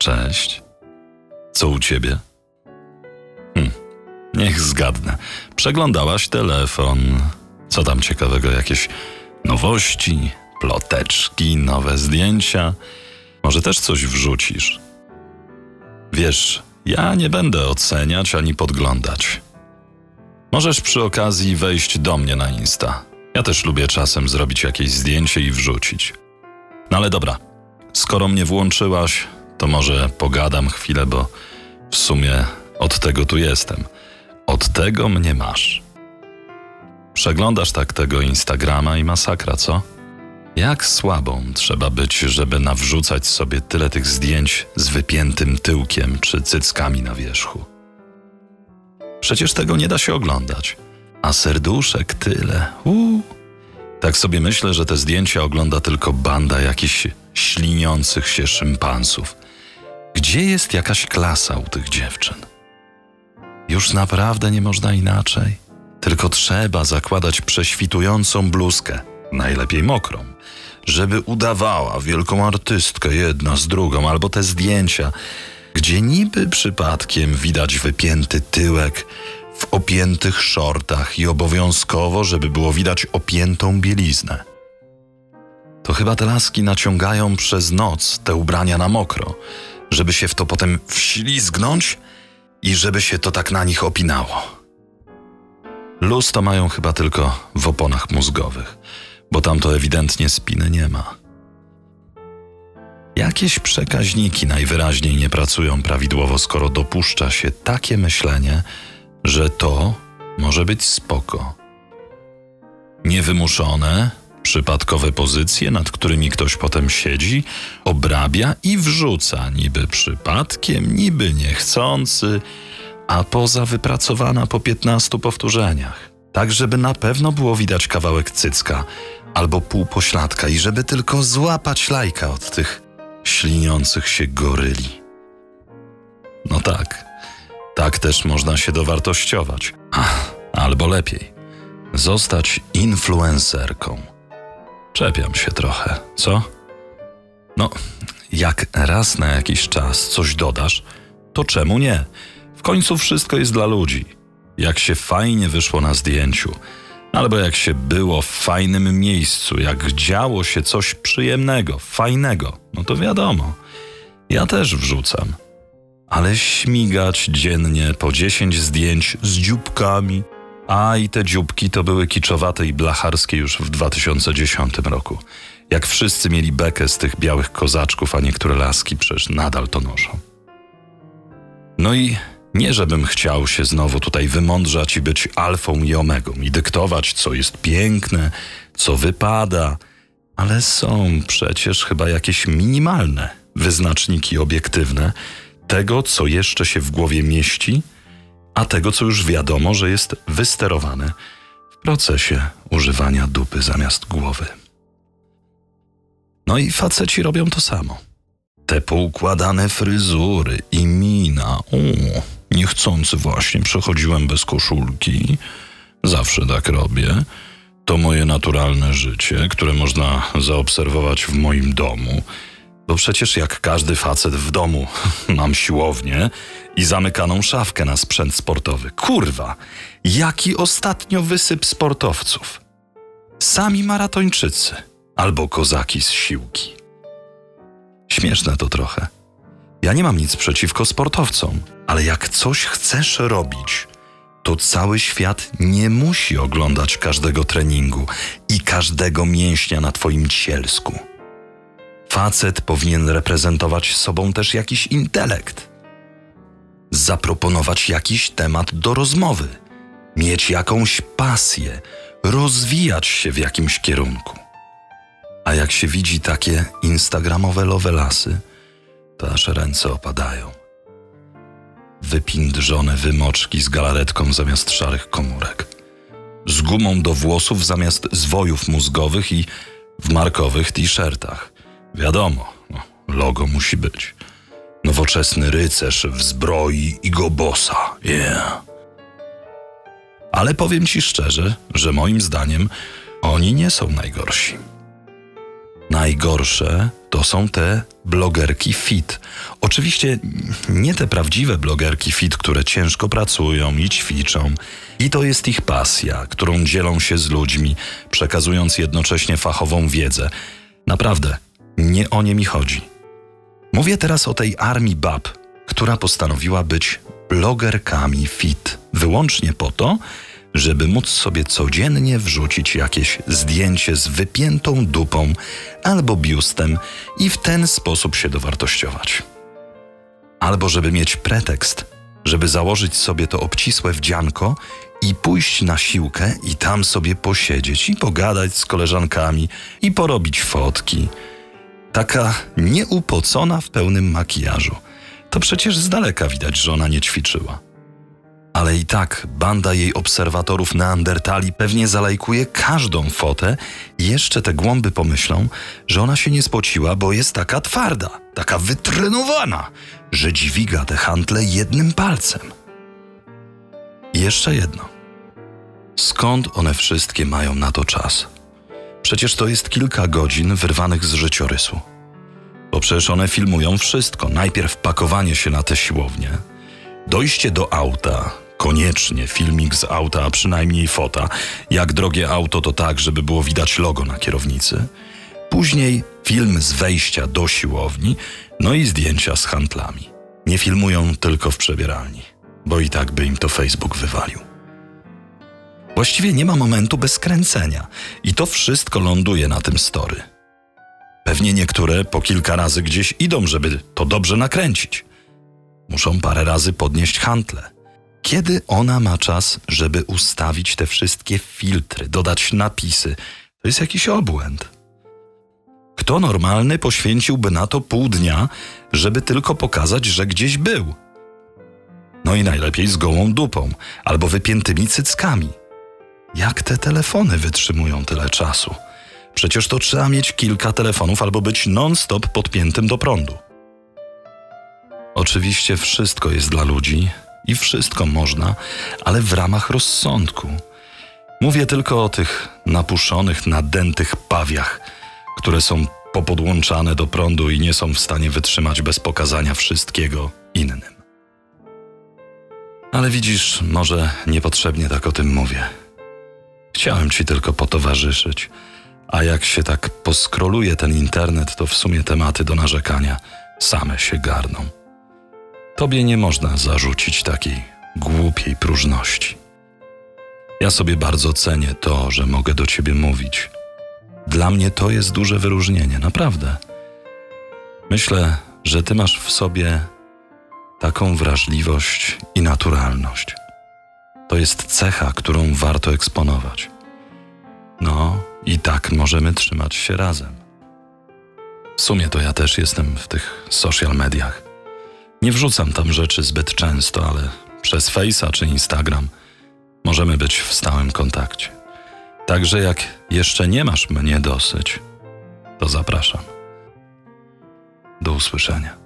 Cześć. Co u ciebie? Hm, niech zgadnę. Przeglądałaś telefon. Co tam ciekawego? Jakieś nowości, ploteczki, nowe zdjęcia? Może też coś wrzucisz? Wiesz, ja nie będę oceniać ani podglądać. Możesz przy okazji wejść do mnie na Insta. Ja też lubię czasem zrobić jakieś zdjęcie i wrzucić. No ale dobra, skoro mnie włączyłaś, to może pogadam chwilę, bo w sumie od tego tu jestem. Od tego mnie masz. Przeglądasz tak tego Instagrama i masakra, co? Jak słabą trzeba być, żeby nawrzucać sobie tyle tych zdjęć z wypiętym tyłkiem czy cyckami na wierzchu? Przecież tego nie da się oglądać. A serduszek tyle. Uu. Tak sobie myślę, że te zdjęcia ogląda tylko banda jakichś śliniących się szympansów. Gdzie jest jakaś klasa u tych dziewczyn? Już naprawdę nie można inaczej. Tylko trzeba zakładać prześwitującą bluzkę, najlepiej mokrą, żeby udawała wielką artystkę jedna z drugą, albo te zdjęcia, gdzie niby przypadkiem widać wypięty tyłek w opiętych shortach i obowiązkowo, żeby było widać opiętą bieliznę. To chyba te laski naciągają przez noc te ubrania na mokro, żeby się w to potem wślizgnąć i żeby się to tak na nich opinało. Luz to mają chyba tylko w oponach mózgowych, bo tam to ewidentnie spiny nie ma. Jakieś przekaźniki najwyraźniej nie pracują prawidłowo, skoro dopuszcza się takie myślenie, że to może być spoko. Niewymuszone, przypadkowe pozycje, nad którymi ktoś potem siedzi, obrabia i wrzuca, niby przypadkiem, niby niechcący, a poza wypracowana po 15 powtórzeniach. Tak, żeby na pewno było widać kawałek cycka albo pół pośladka i żeby tylko złapać lajka od tych śliniących się goryli. No tak, tak też można się dowartościować. Ach, albo lepiej, zostać influencerką. Czepiam się trochę, co? No, jak raz na jakiś czas coś dodasz, to czemu nie? W końcu wszystko jest dla ludzi. Jak się fajnie wyszło na zdjęciu, albo jak się było w fajnym miejscu, jak działo się coś przyjemnego, fajnego, no to wiadomo. Ja też wrzucam. Ale śmigać dziennie po 10 zdjęć z dzióbkami, a i te dzióbki to były kiczowate i blacharskie już w 2010 roku. Jak wszyscy mieli bekę z tych białych kozaczków, a niektóre laski przecież nadal to noszą. No i nie żebym chciał się znowu tutaj wymądrzać i być alfą i omegą i dyktować, co jest piękne, co wypada, ale są przecież chyba jakieś minimalne wyznaczniki obiektywne tego, co jeszcze się w głowie mieści, a tego, co już wiadomo, że jest wysterowane w procesie używania dupy zamiast głowy. No i faceci robią to samo. Te poukładane fryzury i mina. O, niechcący właśnie przechodziłem bez koszulki. Zawsze tak robię. To moje naturalne życie, które można zaobserwować w moim domu. Bo przecież jak każdy facet w domu mam siłownię i zamykaną szafkę na sprzęt sportowy. Kurwa, jaki ostatnio wysyp sportowców. Sami maratończycy albo kozaki z siłki. Śmieszne to trochę. Ja nie mam nic przeciwko sportowcom, ale jak coś chcesz robić, to cały świat nie musi oglądać każdego treningu i każdego mięśnia na twoim cielsku. Facet powinien reprezentować sobą też jakiś intelekt. Zaproponować jakiś temat do rozmowy, mieć jakąś pasję, rozwijać się w jakimś kierunku. A jak się widzi takie instagramowe lovelasy, to aż ręce opadają. Wypindrzone wymoczki z galaretką zamiast szarych komórek. Z gumą do włosów zamiast zwojów mózgowych i w markowych t-shirtach. Wiadomo, no, logo musi być. Nowoczesny rycerz w zbroi i go bossa. Yeah. Ale powiem ci szczerze, że moim zdaniem oni nie są najgorsi. Najgorsze to są te blogerki fit. Oczywiście nie te prawdziwe blogerki fit, które ciężko pracują i ćwiczą. I to jest ich pasja, którą dzielą się z ludźmi, przekazując jednocześnie fachową wiedzę. Naprawdę, nie o nie mi chodzi. Mówię teraz o tej armii bab, która postanowiła być blogerkami fit, wyłącznie po to, żeby móc sobie codziennie wrzucić jakieś zdjęcie z wypiętą dupą albo biustem i w ten sposób się dowartościować. Albo żeby mieć pretekst, żeby założyć sobie to obcisłe wdzianko i pójść na siłkę i tam sobie posiedzieć i pogadać z koleżankami i porobić fotki. Taka nieupocona w pełnym makijażu. To przecież z daleka widać, że ona nie ćwiczyła. Ale i tak banda jej obserwatorów neandertali pewnie zalajkuje każdą fotę i jeszcze te głąby pomyślą, że ona się nie spociła, bo jest taka twarda, taka wytrenowana, że dźwiga te hantle jednym palcem. I jeszcze jedno. Skąd one wszystkie mają na to czas? Przecież to jest kilka godzin wyrwanych z życiorysu. Bo przecież one filmują wszystko. Najpierw pakowanie się na te siłownie, dojście do auta, koniecznie filmik z auta, a przynajmniej fota. Jak drogie auto, to tak, żeby było widać logo na kierownicy. Później film z wejścia do siłowni, no i zdjęcia z handlami. Nie filmują tylko w przebieralni, bo i tak by im to Facebook wywalił. Właściwie nie ma momentu bez kręcenia i to wszystko ląduje na tym story. Pewnie niektóre po kilka razy gdzieś idą, żeby to dobrze nakręcić. Muszą parę razy podnieść hantle. Kiedy ona ma czas, żeby ustawić te wszystkie filtry, dodać napisy? To jest jakiś obłęd. Kto normalny poświęciłby na to pół dnia, żeby tylko pokazać, że gdzieś był? No i najlepiej z gołą dupą albo wypiętymi cyckami. Jak te telefony wytrzymują tyle czasu? Przecież to trzeba mieć kilka telefonów albo być non-stop podpiętym do prądu. Oczywiście wszystko jest dla ludzi i wszystko można, ale w ramach rozsądku. Mówię tylko o tych napuszonych, nadętych pawiach, które są popodłączane do prądu i nie są w stanie wytrzymać bez pokazania wszystkiego innym. Ale widzisz, może niepotrzebnie tak o tym mówię. Chciałem ci tylko potowarzyszyć, a jak się tak poskroluje ten internet, to w sumie tematy do narzekania same się garną. Tobie nie można zarzucić takiej głupiej próżności. Ja sobie bardzo cenię to, że mogę do ciebie mówić. Dla mnie to jest duże wyróżnienie, naprawdę. Myślę, że ty masz w sobie taką wrażliwość i naturalność. To jest cecha, którą warto eksponować. No i tak możemy trzymać się razem. W sumie to ja też jestem w tych social mediach. Nie wrzucam tam rzeczy zbyt często, ale przez Face'a czy Instagram możemy być w stałym kontakcie. Także jak jeszcze nie masz mnie dosyć, to zapraszam. Do usłyszenia.